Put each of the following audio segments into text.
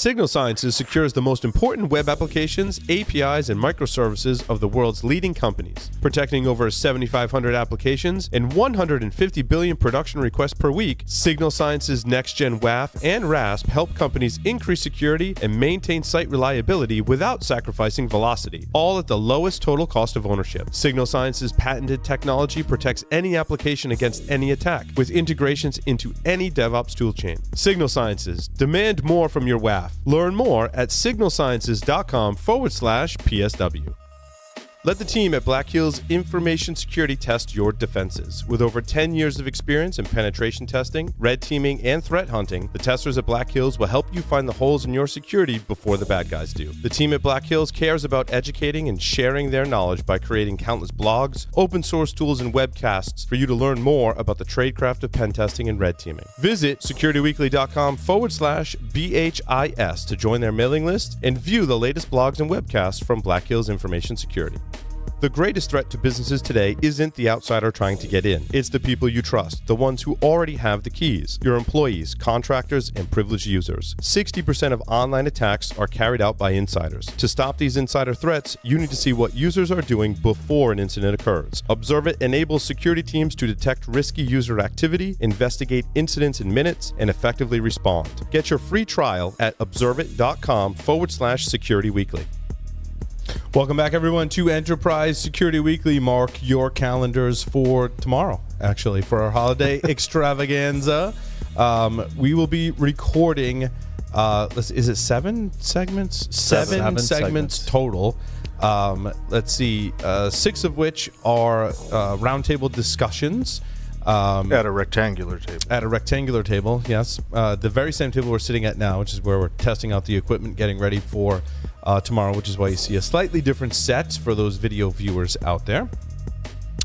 Signal Sciences secures the most important web applications, APIs, and microservices of the world's leading companies, protecting over 7,500 applications and 150 billion production requests per week. Signal Sciences Next Gen WAF and RASP help companies increase security and maintain site reliability without sacrificing velocity, all at the lowest total cost of ownership. Signal Sciences patented technology protects any application against any attack with integrations into any DevOps toolchain. Signal Sciences, demand more from your WAF. Learn more at signalsciences.com forward slash PSW. Let the team at Black Hills Information Security test your defenses. With over 10 years of experience in penetration testing, red teaming, and threat hunting, the testers at Black Hills will help you find the holes in your security before the bad guys do. The team at Black Hills cares about educating and sharing their knowledge by creating countless blogs, open source tools, and webcasts for you to learn more about the tradecraft of pen testing and red teaming. Visit securityweekly.com forward slash BHIS to join their mailing list and view the latest blogs and webcasts from Black Hills Information Security. The greatest threat to businesses today isn't the outsider trying to get in. It's the people you trust, the ones who already have the keys your employees, contractors, and privileged users. 60% of online attacks are carried out by insiders. To stop these insider threats, you need to see what users are doing before an incident occurs. Observe It enables security teams to detect risky user activity, investigate incidents in minutes, and effectively respond. Get your free trial at observeit.com forward slash security weekly. Welcome back, everyone, to Enterprise Security Weekly. Mark your calendars for tomorrow, actually, for our holiday extravaganza. Um, we will be recording, uh, let's, is it seven segments? Seven, Seven segments, segments. total. Um, let's see, uh, six of which are uh, roundtable discussions. Um, At a rectangular table. at a rectangular table, yes. Uh, the very same table we're sitting at now, which is where we're testing out the equipment, getting ready for uh, tomorrow, which is why you see a slightly different set for those video viewers out there.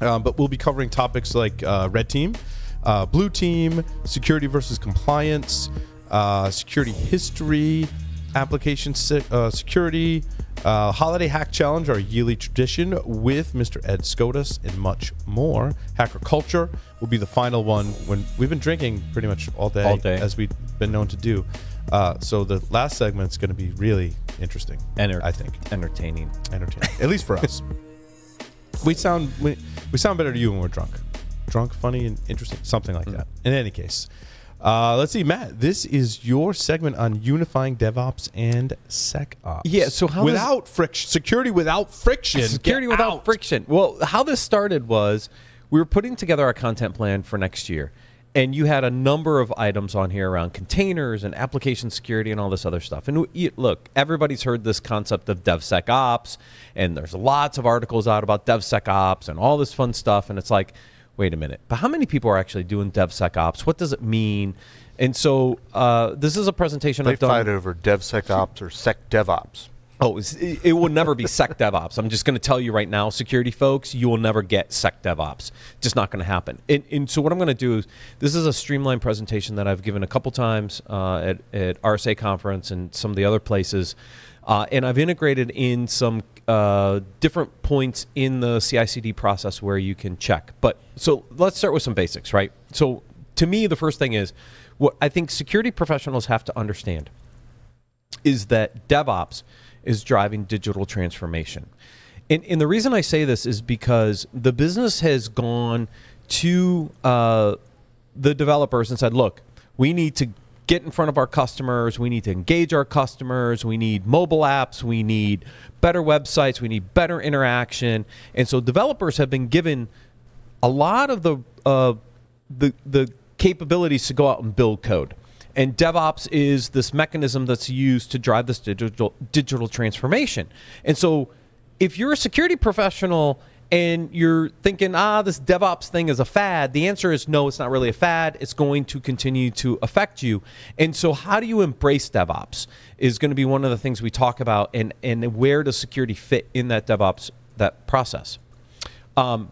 Um, but we'll be covering topics like uh, red team, uh, blue team, security versus compliance, uh, security history, application se- uh, security, uh, holiday hack challenge, our yearly tradition with Mr. Ed Skoudis, and much more. Hacker culture will be the final one when we've been drinking pretty much all day, All day. as we've been known to do. Uh, so the last segment's going to be really interesting, Enter- I think entertaining. entertaining, at least for us. we sound we, we sound better to you when we're drunk, drunk, funny, and interesting, something like that. In any case, uh, let's see, Matt. This is your segment on unifying DevOps and SecOps. Yeah, so how without friction, security without friction, Security without out. friction. Well, how this started was we were putting together our content plan for next year, and you had a number of items on here around containers and application security and all this other stuff. And you, look, everybody's heard this concept of DevSecOps, and there's lots of articles out about DevSecOps and all this fun stuff. And it's like, wait a minute, but how many people are actually doing DevSecOps? What does it mean? And so uh, this is a presentation They I've done. fight over DevSecOps or SecDevOps. Oh, it, it will never be Sec DevOps. I'm just going to tell you right now, security folks, you will never get Sec DevOps. Just not going to happen. And, and so what I'm going to do is this is a streamlined presentation that I've given a couple times uh, at, at RSA conference and some of the other places, uh, and I've integrated in some uh, different points in the CI/CD process where you can check. But so let's start with some basics, right? So to me, the first thing is what I think security professionals have to understand is that DevOps is driving digital transformation. And, and the reason I say this is because the business has gone to uh, the developers and said, look, we need to get in front of our customers, we need to engage our customers, we need mobile apps, we need better websites, we need better interaction. And so developers have been given a lot of the uh, the the capabilities to go out and build code. And DevOps is this mechanism that's used to drive this digital digital transformation. And so, if you're a security professional and you're thinking, ah, this DevOps thing is a fad, the answer is no, it's not really a fad. It's going to continue to affect you. And so, how do you embrace DevOps is going to be one of the things we talk about, and and where does security fit in that DevOps that process. Um,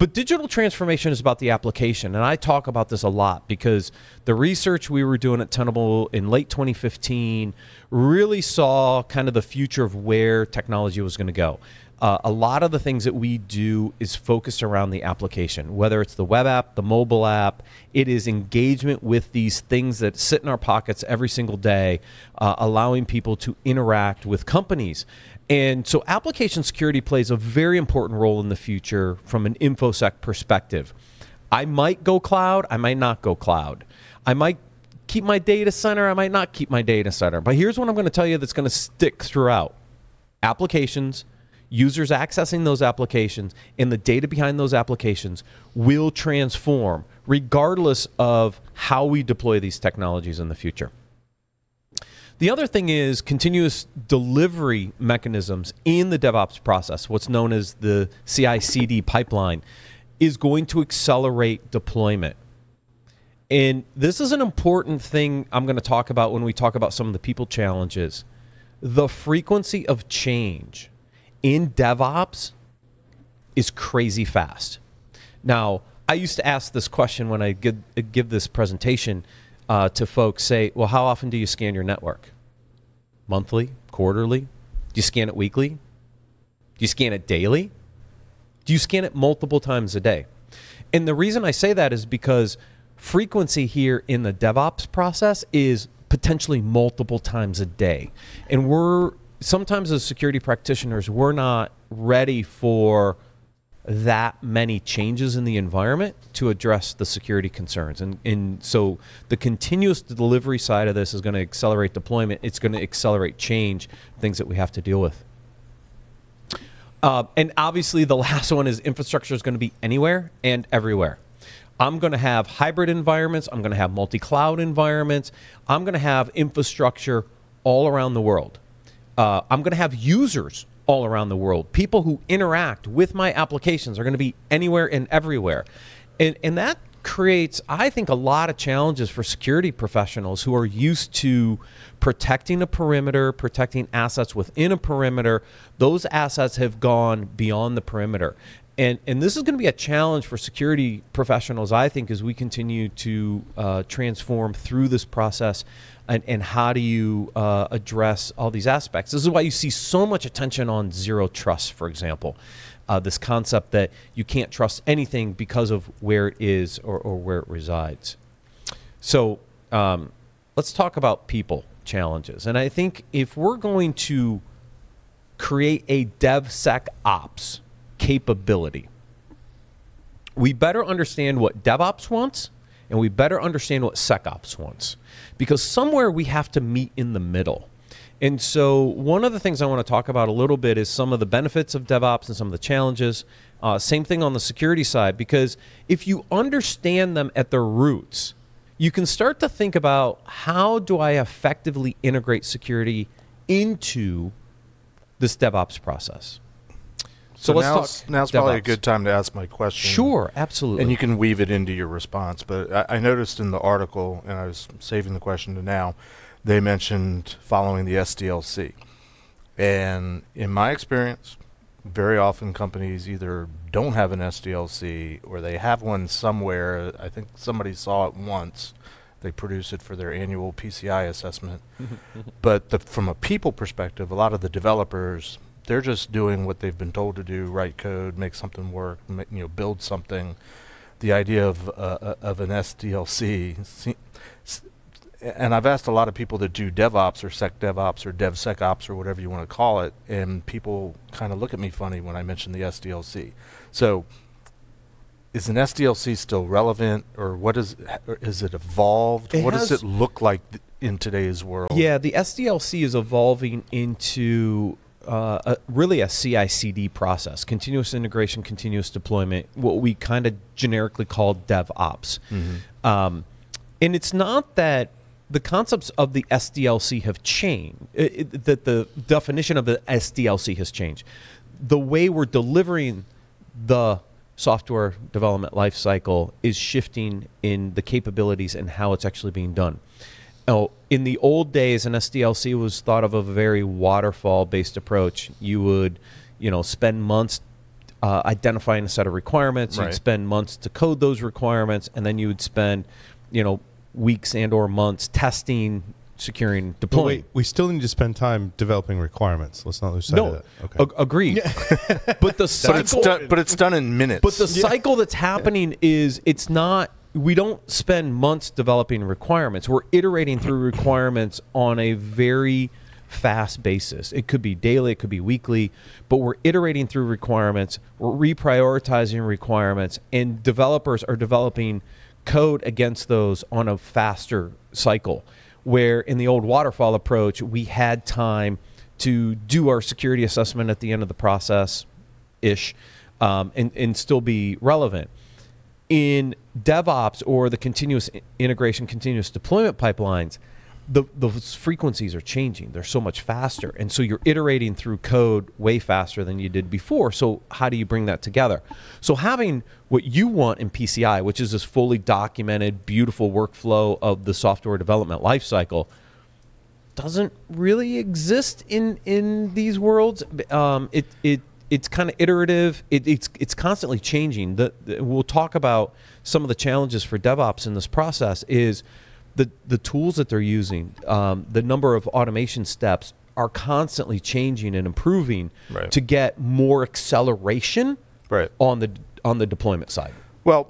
but digital transformation is about the application and i talk about this a lot because the research we were doing at tenable in late 2015 really saw kind of the future of where technology was going to go uh, a lot of the things that we do is focused around the application, whether it's the web app, the mobile app. It is engagement with these things that sit in our pockets every single day, uh, allowing people to interact with companies. And so, application security plays a very important role in the future from an InfoSec perspective. I might go cloud, I might not go cloud. I might keep my data center, I might not keep my data center. But here's what I'm going to tell you that's going to stick throughout applications, users accessing those applications, and the data behind those applications will transform regardless of how we deploy these technologies in the future. The other thing is continuous delivery mechanisms in the DevOps process, what's known as the CI CD pipeline, is going to accelerate deployment. And this is an important thing I'm going to talk about when we talk about some of the people challenges. The frequency of change in DevOps is crazy fast. Now, I used to ask this question when I give, give this presentation uh, to folks say, well, how often do you scan your network? Monthly? Quarterly? Do you scan it weekly? Do you scan it daily? Do you scan it multiple times a day? And the reason I say that is because frequency here in the DevOps process is potentially multiple times a day. And we're sometimes as security practitioners, we're not ready for that many changes in the environment to address the security concerns. And, and so the continuous delivery side of this is going to accelerate deployment, it's going to accelerate change, things that we have to deal with. Uh, and obviously, the last one is infrastructure is going to be anywhere and everywhere. I'm going to have hybrid environments. I'm going to have multi cloud environments. I'm going to have infrastructure all around the world. Uh, I'm going to have users all around the world. People who interact with my applications are going to be anywhere and everywhere. And, and that creates, I think, a lot of challenges for security professionals who are used to protecting a perimeter, protecting assets within a perimeter. Those assets have gone beyond the perimeter. And, and this is going to be a challenge for security professionals, I think, as we continue to uh, transform through this process. And, and how do you uh, address all these aspects? This is why you see so much attention on zero trust, for example. Uh, this concept that you can't trust anything because of where it is or, or where it resides. So um, let's talk about people challenges. And I think if we're going to create a DevSecOps capability. We better understand what DevOps wants and we better understand what SecOps wants because somewhere we have to meet in the middle. And so, one of the things I want to talk about a little bit is some of the benefits of DevOps and some of the challenges. Uh, same thing on the security side, because if you understand them at their roots, you can start to think about how do I effectively integrate security into this DevOps process. So, so let's now's, talk. Now's DevOps. probably a good time to ask my question. Sure, absolutely. And you can weave it into your response. But I, I, noticed in the article, and I was saving the question to now, they mentioned following the SDLC. And in my experience, very often companies either don't have an SDLC or they have one somewhere. I think somebody saw it once. They produce it for their annual PCI assessment. but the, from a people perspective, a lot of the developers they're just doing what they've been told to do: write code, make something work, make, you know, build something. The idea of uh, uh of an SDLC, and I've asked a lot of people that do DevOps or Sec DevOps or DevSecOps or whatever you want to call it, and people kind of look at me funny when I mention the SDLC. So, is an SDLC still relevant, or what is is it evolved? It what does it look like th- in today's world? Yeah, the SDLC is evolving into uh, a, really a CI/CD process, continuous integration, continuous deployment, what we kind of generically call DevOps. Mm-hmm. Um, and it's not that the concepts of the SDLC have changed, that the definition of the SDLC has changed. The way we're delivering the software development lifecycle is shifting in the capabilities and how it's actually being done. Now, in the old days, an SDLC was thought of a very waterfall-based approach. You would, you know, spend months uh, identifying a set of requirements. Right. You'd spend months to code those requirements, and then you would spend, you know, weeks and or months testing securing But deploying. wait, we still need to spend time developing requirements. Let's not lose sight no, of that. Okay. ag- agreed. but the cycle, But it's done. But it's done in minutes. But the cycle that's happening is it's not. We don't spend months developing requirements. We're iterating through requirements on a very fast basis. It could be daily, it could be weekly, but we're iterating through requirements. We're reprioritizing requirements, and developers are developing code against those on a faster cycle. Where in the old waterfall approach, we had time to do our security assessment at the end of the process ish um, and, and still be relevant. In DevOps or the continuous integration, continuous deployment pipelines, the, those frequencies are changing. They're so much faster. And so you're iterating through code way faster than you did before. So, how do you bring that together? So, having what you want in PCI, which is this fully documented, beautiful workflow of the software development lifecycle, doesn't really exist in in these worlds. Um, it it it's kind of iterative. It, it's it's constantly changing. The, the- we'll talk about some of the challenges for DevOps in this process. Is the the tools that they're using, um, the number of automation steps are constantly changing and improving Right. to get more acceleration Right. on the on the deployment side. Well,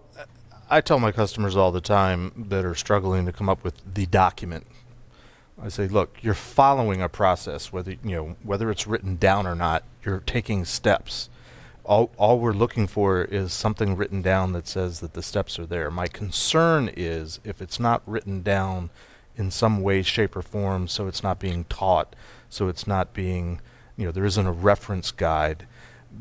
I tell my customers all the time that are struggling to come up with the document. I say, look, you're following a process, whether you know whether it's written down or not. You're taking steps. All all we're looking for is something written down that says that the steps are there. My concern is if it's not written down in some way, shape, or form, so it's not being taught, so it's not being, you know, there isn't a reference guide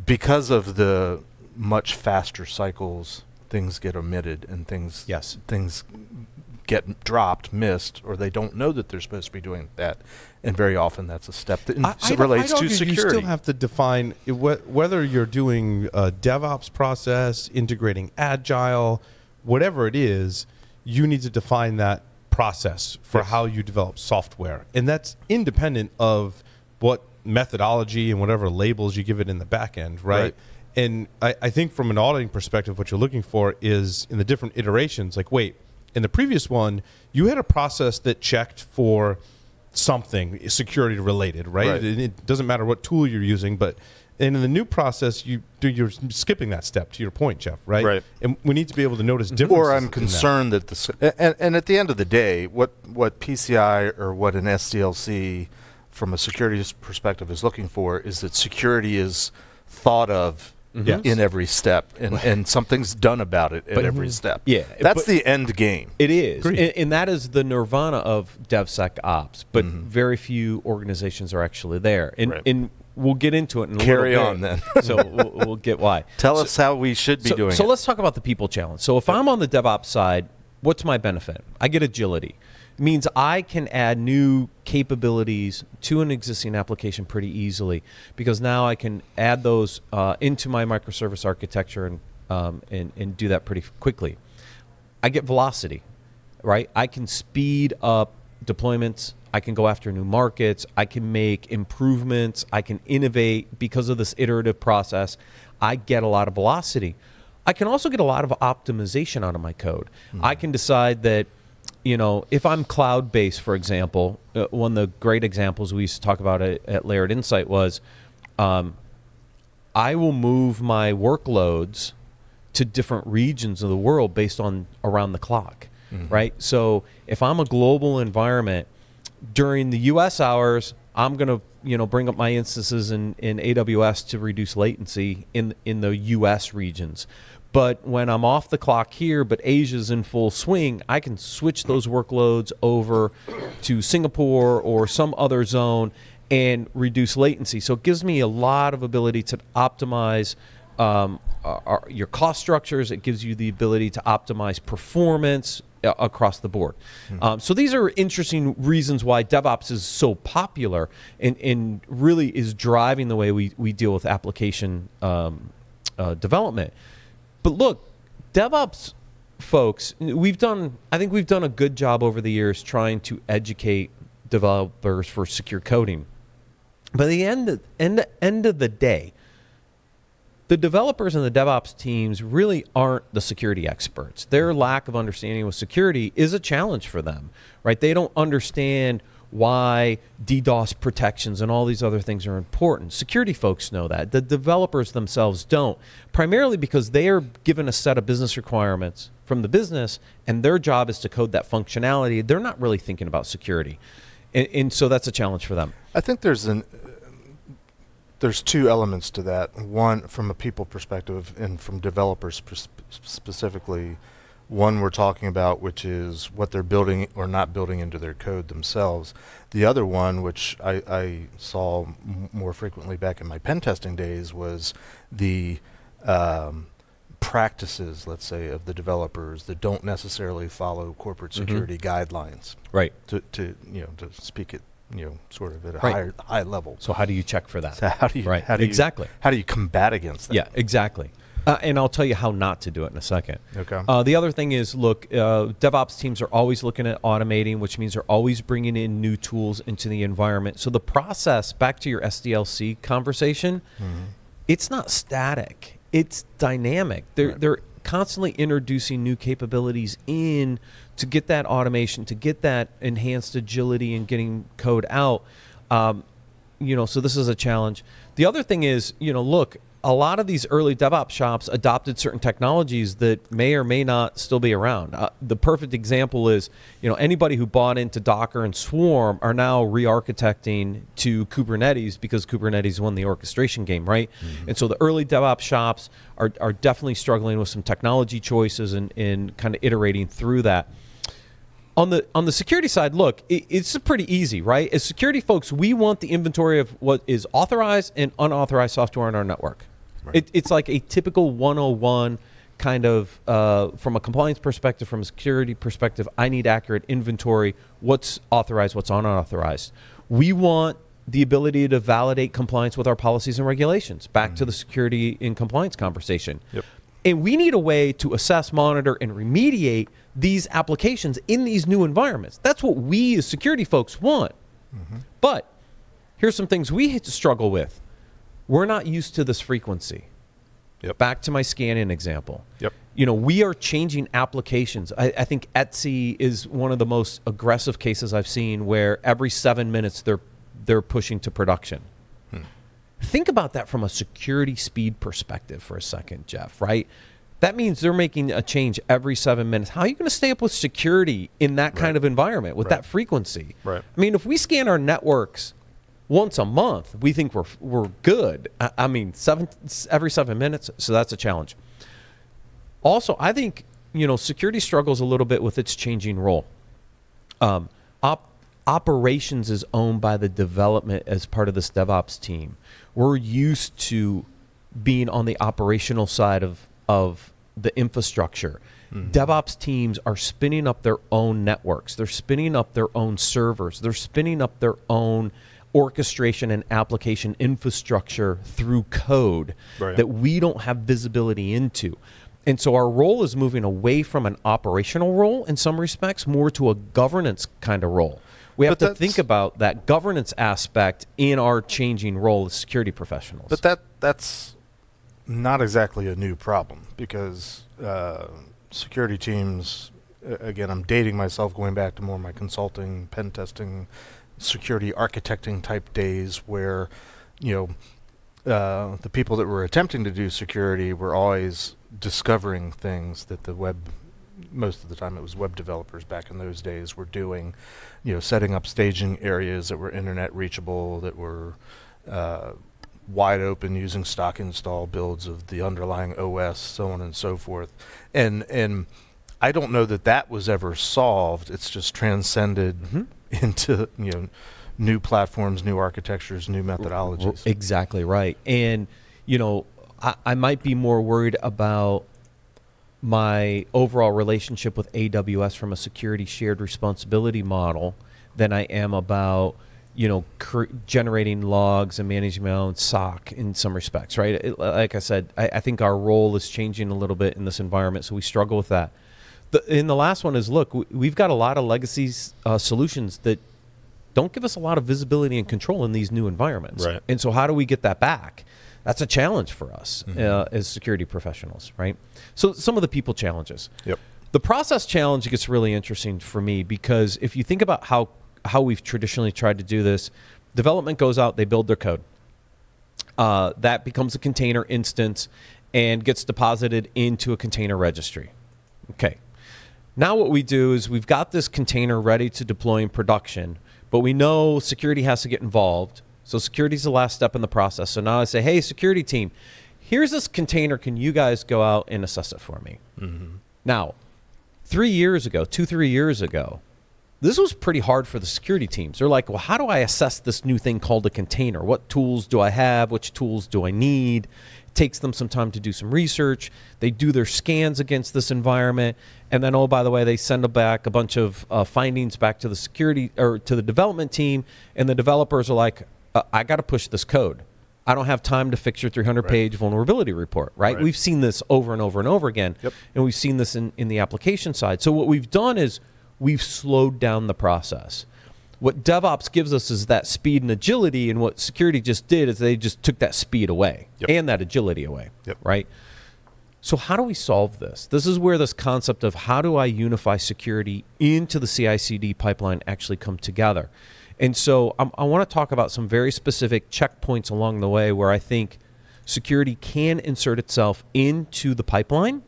because of the much faster cycles things get omitted and things Yes. things get dropped missed or they don't know that they're supposed to be doing that and very often that's a step that I- I'd- relates to security You still have to define i- wh- whether you're doing a DevOps process, integrating agile, whatever it is. You need to define that process for Yes. how you develop software, and that's independent of what methodology and whatever labels you give it in the back end, right? Right. And I, I think from an auditing perspective, what you're looking for is in the different iterations. Like, wait, in the previous one, you had a process that checked for something security related, right? Right. It, it doesn't matter what tool you're using, but and in the new process, you do you're skipping that step. To your point, Jeff, right? Right. And we need to be able to notice differences. or I'm concerned that the and, and at the end of the day, what what PCI or what an SDLC from a security perspective is looking for is that security is thought of Yes. in every step and, and something's done about it at But- every step. Yeah, that's the end game. It is, and, and that is the nirvana of DevSecOps. But mm-hmm. very few organizations are actually there, and Right. and we'll get into it in a Carry on then. so we'll, we'll get why. Tell So- us how we should be so, doing so it. let's talk about the people challenge. So if I'm on the DevOps side, what's my benefit? I get agility. Means I can add new capabilities to an existing application pretty easily because now I can add those uh, into my microservice architecture and, um, and and do that pretty quickly. I get velocity, right? I can speed up deployments. I can go after new markets. I can make improvements. I can innovate because of this iterative process. I get a lot of velocity. I can also get a lot of optimization out of my code. I can decide that, you know, if I'm cloud based, for example, uh, one of the great examples we used to talk about at, at Layered Insight was um, I will move my workloads to different regions of the world based on around the clock, right? So if I'm a global environment during the U.S. hours, I'm gonna you know bring up my instances in, in AWS to reduce latency in in the U.S. regions. But when I'm off the clock here, but Asia's in full swing, I can switch those workloads over to Singapore or some other zone and reduce latency. So it gives me a lot of ability to optimize um, our, our- your cost structures. It gives you the ability to optimize performance uh, across the board. Um, so these are interesting reasons why DevOps is so popular and, and really is driving the way we, we deal with application um, uh, development. But look, DevOps folks, we've done, I think we've done a good job over the years trying to educate developers for secure coding. But at the end, end, end of the day, the developers and the DevOps teams really aren't the security experts. Their lack of understanding with security is a challenge for them, right? They don't understand why DDoS protections and all these other things are important. Security folks know that. The developers themselves don't, primarily because they are given a set of business requirements from the business, and their job is to code that functionality. They're not really thinking about security. And, and so that's a challenge for them. I think there's an there's two elements to that. One from a people perspective, and from developers pers- specifically. One we're talking about, which is what they're building or not building into their code themselves. The other one, which I, I saw m- more frequently back in my pen testing days, was the um, practices, let's say, of the developers that don't necessarily follow corporate Mhm. security guidelines. Right. To, to you know to speak it you know sort of at a Right. higher high level. So how do you check for that? So how do you right. how do you, exactly. how do you combat against that? Yeah, exactly. Uh, and I'll tell you how not to do it in a second. Okay. Uh, the other thing is, look, uh, DevOps teams are always looking at automating, which means they're always bringing in new tools into the environment. So the process, back to your SDLC conversation, it's not static; it's dynamic. They're Right. they're constantly introducing new capabilities in to get that automation, to get that enhanced agility and getting code out. Um, you know, so this is a challenge. The other thing is, you know, look, a lot of these early DevOps shops adopted certain technologies that may or may not still be around. Uh, the perfect example is, you know, anybody who bought into Docker and Swarm are now re-architecting to Kubernetes because Kubernetes won the orchestration game, right? And so the early DevOps shops are, are definitely struggling with some technology choices and, and kind of iterating through that on the on the security side, look, it, it's pretty easy, right? As security folks, we want the inventory of what is authorized and unauthorized software on our network. Right. It, it's like a typical 101 kind of uh, from a compliance perspective, from a security perspective. I need accurate inventory. What's authorized? What's unauthorized? We want the ability to validate compliance with our policies and regulations. Back to the security and compliance conversation. Yep. And we need a way to assess, monitor, and remediate these applications in these new environments. That's what we as security folks want. But here's some things we struggle with. We're not used to this frequency. Yep. Back to my scanning example. Yep. You know, we are changing applications. I, I think Etsy is one of the most aggressive cases I've seen where every seven minutes they're they're pushing to production. Hmm. Think about that from a security speed perspective for a second, Jeff, right? That means they're making a change every seven minutes. How are you going to stay up with security in that kind Right. of environment with Right. that frequency? Right. I mean, if we scan our networks once a month, we think we're we're good. I, I mean, seven every seven minutes, so that's a challenge. Also, I think you know security struggles a little bit with its changing role. Um, op- operations is owned by the development as part of this DevOps team. We're used to being on the operational side of of the infrastructure. DevOps teams are spinning up their own networks. They're spinning up their own servers. They're spinning up their own orchestration and application infrastructure through code Right. that we don't have visibility into. And so our role is moving away from an operational role in some respects more to a governance kind of role. We have But to think about that governance aspect in our changing role as security professionals. But that that's not exactly a new problem because uh, security teams, again, I'm dating myself going back to more of my consulting, pen testing, security architecting type days where, you know, uh, the people that were attempting to do security were always discovering things that the web most of the time it was web developers back in those days were doing you know setting up staging areas that were internet reachable that were uh, wide open using stock install builds of the underlying OS so on and so forth and and I don't know that that was ever solved it's just transcended Mhm. into you know new platforms new architectures new methodologies Exactly right. And, you know, I, I might be more worried about my overall relationship with AWS from a security shared responsibility model than I am about, you know, cr- generating logs and managing my own SOC in some respects, right? It- like I said, I, I think our role is changing a little bit in this environment, so we struggle with that. The, and the last one is look, we- we've got a lot of legacy uh, solutions that don't give us a lot of visibility and control in these new environments. Right. And so, how do we get that back? That's a challenge for us uh, as security professionals, right? So, some of the people challenges. Yep. The process challenge gets really interesting for me because if you think about how how we've traditionally tried to do this. Development goes out, they build their code. Uh, that becomes a container instance and gets deposited into a container registry. Okay. Now what we do is we've got this container ready to deploy in production, but we know security has to get involved. So security is the last step in the process. So now I say, hey, security team, here's this container. Can you guys go out and assess it for me? Mm-hmm. Now, three years ago, two, three years ago, this was pretty hard for the security teams. They're like, well, how do I assess this new thing called a container? What tools do I have? Which tools do I need? It takes them some time to do some research. They do their scans against this environment. And then, oh, by the way, they send back a bunch of uh, findings back to the security or to the development team. And the developers are like, uh, I got to push this code. I don't have time to fix your 300 page vulnerability report, right? Right. We've seen this over and over and over again. Yep. And we've seen this in, in the application side. So what we've done is we've slowed down the process. What DevOps gives us is that speed and agility, and what security just did is they just took that speed away Yep. and that agility away, Yep. right? So how do we solve this? This is where this concept of how do I unify security into the CI/CD pipeline actually come together. And so um, I want to talk about some very specific checkpoints along the way where I think security can insert itself into the pipeline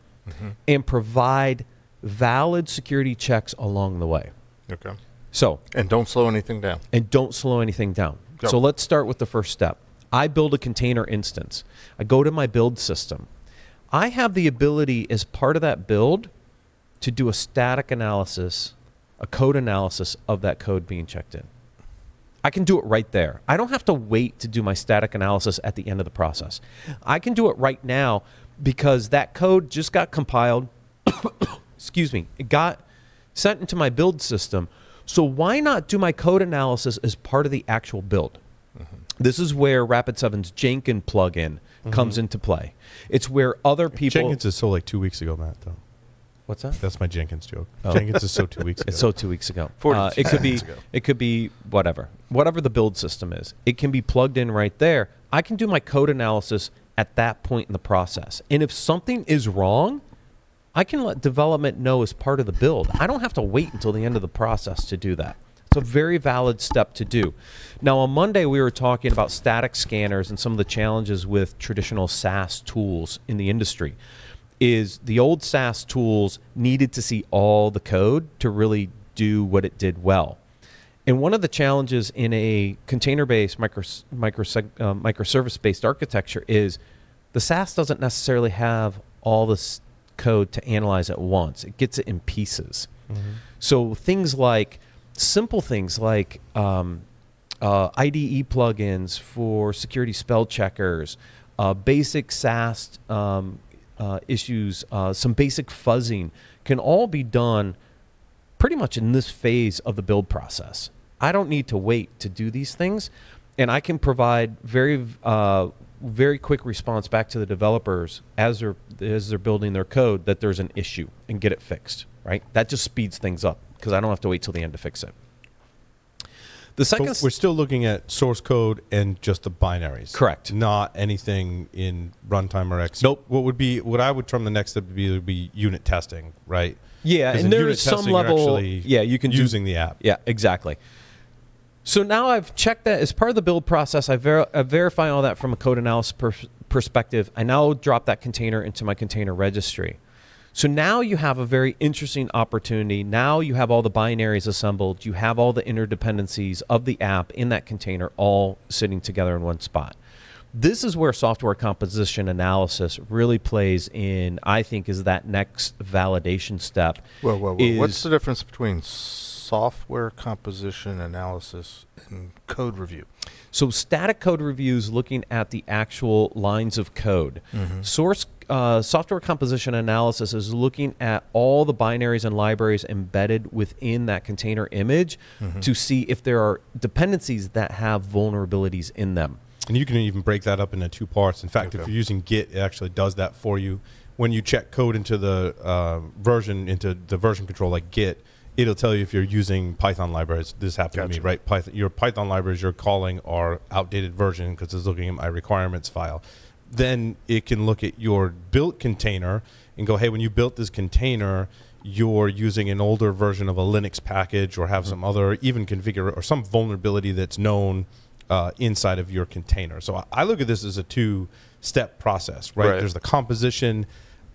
and provide valid security checks along the way. Okay. So And don't slow anything down. and don't slow anything down. Go. So let's start with the first step. I build a container instance. I go to my build system. I have the ability as part of that build to do a static analysis, a code analysis of that code being checked in. I can do it right there. I don't have to wait to do my static analysis at the end of the process. I can do it right now because that code just got compiled. excuse me. It got sent into my build system. So why not do my code analysis as part of the actual build? Mm-hmm. This is where Rapid7's Jenkins plugin comes into play. It's where other people. Jenkins is so like two weeks ago, Matt. Though What's that? that's my Jenkins joke. Oh. Jenkins is so two weeks ago. It's so two weeks ago. 40 Uh, it could be ago. it could be whatever. Whatever the build system is. It can be plugged in right there. I can do my code analysis at that point in the process. And if something is wrong, I can let development know as part of the build. I don't have to wait until the end of the process to do that. It's a very valid step to do. Now, on Monday, we were talking about static scanners and some of the challenges with traditional SAST tools in the industry. Is the old SAST tools needed to see all the code to really do what it did well? And one of the challenges in a container-based micro, micro, uh, microservice-based architecture is the SAST doesn't necessarily have all this code to analyze at once. It gets it in pieces. So things like simple things like um, uh, IDE plugins for security spell checkers, uh, basic SAST um, uh, issues, uh, some basic fuzzing can all be done pretty much in this phase of the build process. I don't need to wait to do these things, and I can provide very, uh, very quick response back to the developers as they're as they're building their code that there's an issue and get it fixed. Right? That just speeds things up because I don't have to wait till the end to fix it. The second, But we're still looking at source code and just the binaries. Correct. Not anything in runtime or X. Nope. What would be what I would term the next step would be would be unit testing, right? Yeah, and there is some level- actually yeah, you can do- using the app. Yeah, exactly. So now I've checked that as part of the build process. I, ver- I verify all that from a code analysis per- perspective. I now drop that container into my container registry. So now you have a very interesting opportunity. Now you have all the binaries assembled. You have all the interdependencies of the app in that container all sitting together in one spot. This is where software composition analysis really plays in, I think, is that next validation step. Whoa, whoa, whoa. What's the difference between software composition analysis and code review? So static code reviews looking at the actual lines of code. Mm-hmm. Source uh, software composition analysis is looking at all the binaries and libraries embedded within that container image Mm-hmm. to see if there are dependencies that have vulnerabilities in them. And you can even break that up into two parts. In fact, if you're using Git, it actually does that for you. When you check code into the uh, version, into the version control like Git, it'll tell you if you're using Python libraries. This happened to me, right? Python, your Python libraries you're calling are outdated version because it's looking at my requirements file. Then it can look at your built container and go, hey, when you built this container, you're using an older version of a Linux package or have some other even configure or some vulnerability that's known uh, inside of your container. So I- look at this as a two-step process, right? Right. There's the composition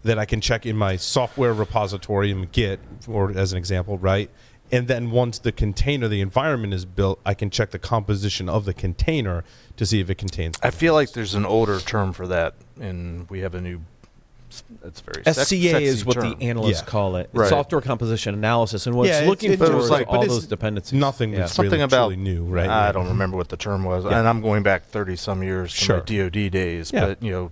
that I can check in my software repository in Git, or as an example, right? And then once the container, the environment is built, I can check the composition of the container to see if it contains. I feel like there's an older term for that, and we have a new. It's very sex- SCA is what term. the analysts Yeah. call it. Right. software composition analysis. And what Yeah, it's it's- looking it- for but is like- all but those dependencies. Nothing Yeah. that's something really, about truly new, right? I don't remember what the term was, Yeah. and I'm going back 30 some years to Sure. my DoD days. Yeah. But you know,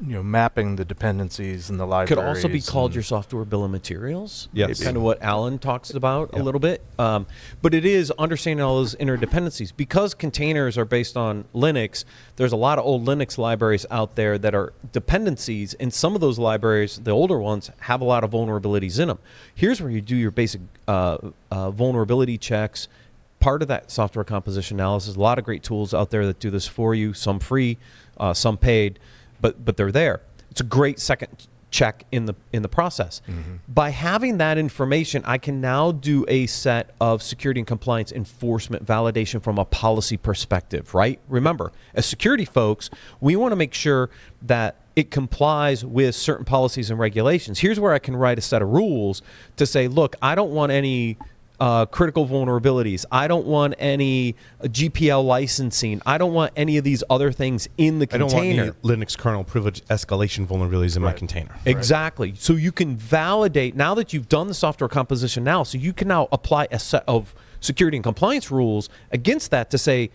you know, mapping the dependencies and the libraries could also be called your software bill of materials. Yes. kind of what Alan talks about Yeah. a little bit. Um, but it is understanding all those interdependencies because containers are based on Linux. There's a lot of old Linux libraries out there that are dependencies, and some of those libraries, the older ones, have a lot of vulnerabilities in them. Here's where you do your basic uh, uh, vulnerability checks. Part of that software composition analysis. A lot of great tools out there that do this for you. Some free, uh, some paid, but but they're there. It's a great second check in the in the process. Mm-hmm. By having that information, I can now do a set of security and compliance enforcement validation from a policy perspective, right? Remember, as security folks, we want to make sure that it complies with certain policies and regulations. Here's where I can write a set of rules to say, look, I don't want any uh, critical vulnerabilities. I don't want any uh, GPL licensing. I don't want any of these other things in the I don't container. want any Linux kernel privilege escalation vulnerabilities in my container. Exactly. So you can validate now that you've done the software composition now, so you can now apply a set of security and compliance rules against that to say,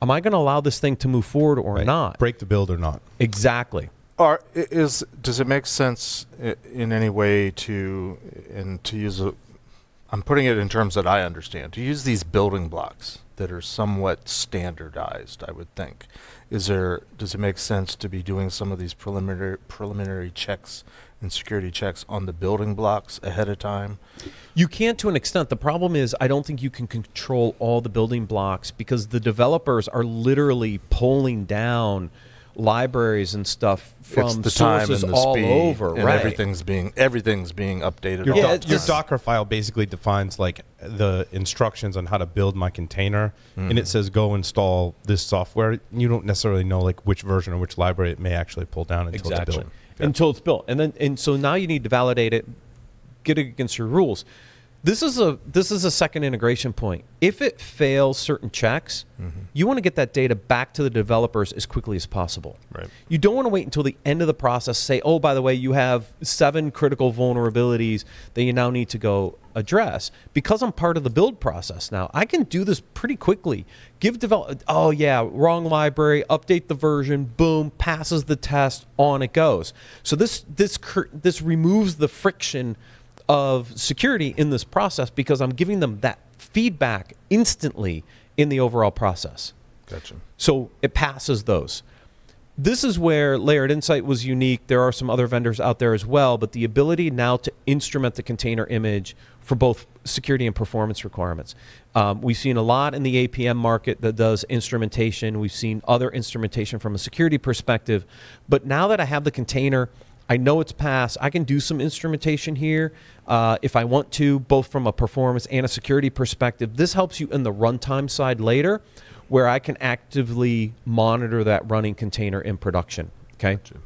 am I going to allow this thing to move forward or Right. not? Break the build or not. Exactly. Are, is does it make sense in any way to and to use a I'm putting it in terms that I understand to use these building blocks that are somewhat standardized I would think is there does it make sense to be doing some of these preliminary preliminary checks and security checks on the building blocks ahead of time You can to an extent. The problem is, I don't think you can control all the building blocks because the developers are literally pulling down libraries and stuff from it's the time sources and the all speed over, and right? everything's being everything's being updated Your, Yeah, the it's doc- your Docker file basically defines like the instructions on how to build my container, and Mm-hmm. it says go install this software. You don't necessarily know like which version or which library it may actually pull down until it's exactly built. until it's built and then and so now you need to validate it get it against your rules this is a this is a second integration point. If it fails certain checks Mm-hmm. you want to get that data back to the developers as quickly as possible. Right. you don't want to wait until the end of the process say oh by the way you have seven critical vulnerabilities that you now need to go address. Because i'm part of the build process now i can do this pretty quickly. Give develop oh yeah wrong library update the version boom passes the test on it goes. So this this this removes the friction of security in this process because i'm giving them that feedback instantly in the overall process gotcha so it passes those. This is where Layered Insight was unique. There are some other vendors out there as well, but the ability now to instrument the container image for both security and performance requirements. Um, we've seen a lot in the APM market that does instrumentation. We've seen other instrumentation from a security perspective. But now that I have the container, I know it's passed. I can do some instrumentation here uh, if I want to, both from a performance and a security perspective. This helps you in the runtime side later, where I can actively monitor that running container in production. Okay. yep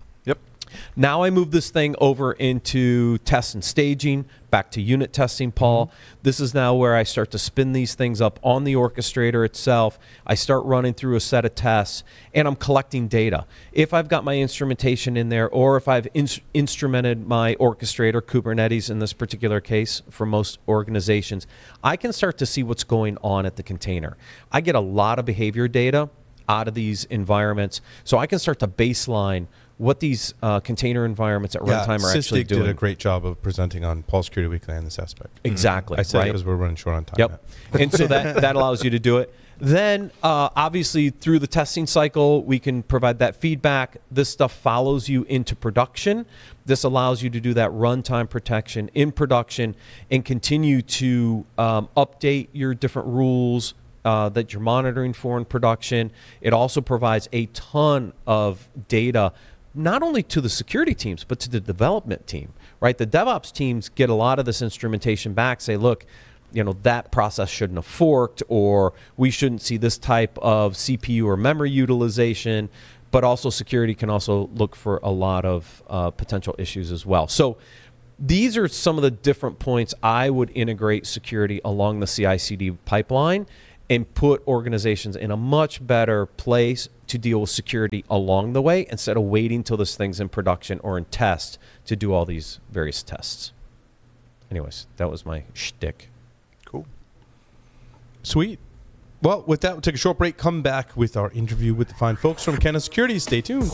Now I move this thing over into test and staging, back to unit testing, Paul. Mm-hmm. This is now where I start to spin these things up on the orchestrator itself. I start running through a set of tests and I'm collecting data. If I've got my instrumentation in there or if I've ins- instrumented my orchestrator, Kubernetes in this particular case for most organizations, I can start to see what's going on at the container. I get a lot of behavior data out of these environments so I can start to baseline what these uh, container environments at runtime are actually Sysdig doing. did a great job of presenting on Paul Security Weekly on this aspect. Exactly. I said right? because we're running short on time. Yep. and so that, that allows you to do it. Then, uh, obviously, through the testing cycle, we can provide that feedback. This stuff follows you into production. This allows you to do that runtime protection in production and continue to um, update your different rules uh, that you're monitoring for in production. It also provides a ton of data, not only to the security teams, but to the development team, right? The DevOps teams get a lot of this instrumentation back, say, look, you know that process shouldn't have forked or we shouldn't see this type of cpu or memory utilization but also security can also look for a lot of uh, potential issues as well so these are some of the different points i would integrate security along the ci/cd pipeline and put organizations in a much better place to deal with security along the way instead of waiting till this thing's in production or in test to do all these various tests anyways that was my shtick Cool. Sweet. Well, with that, we'll take a short break, come back with our interview with the fine folks from Canon Security. Stay tuned.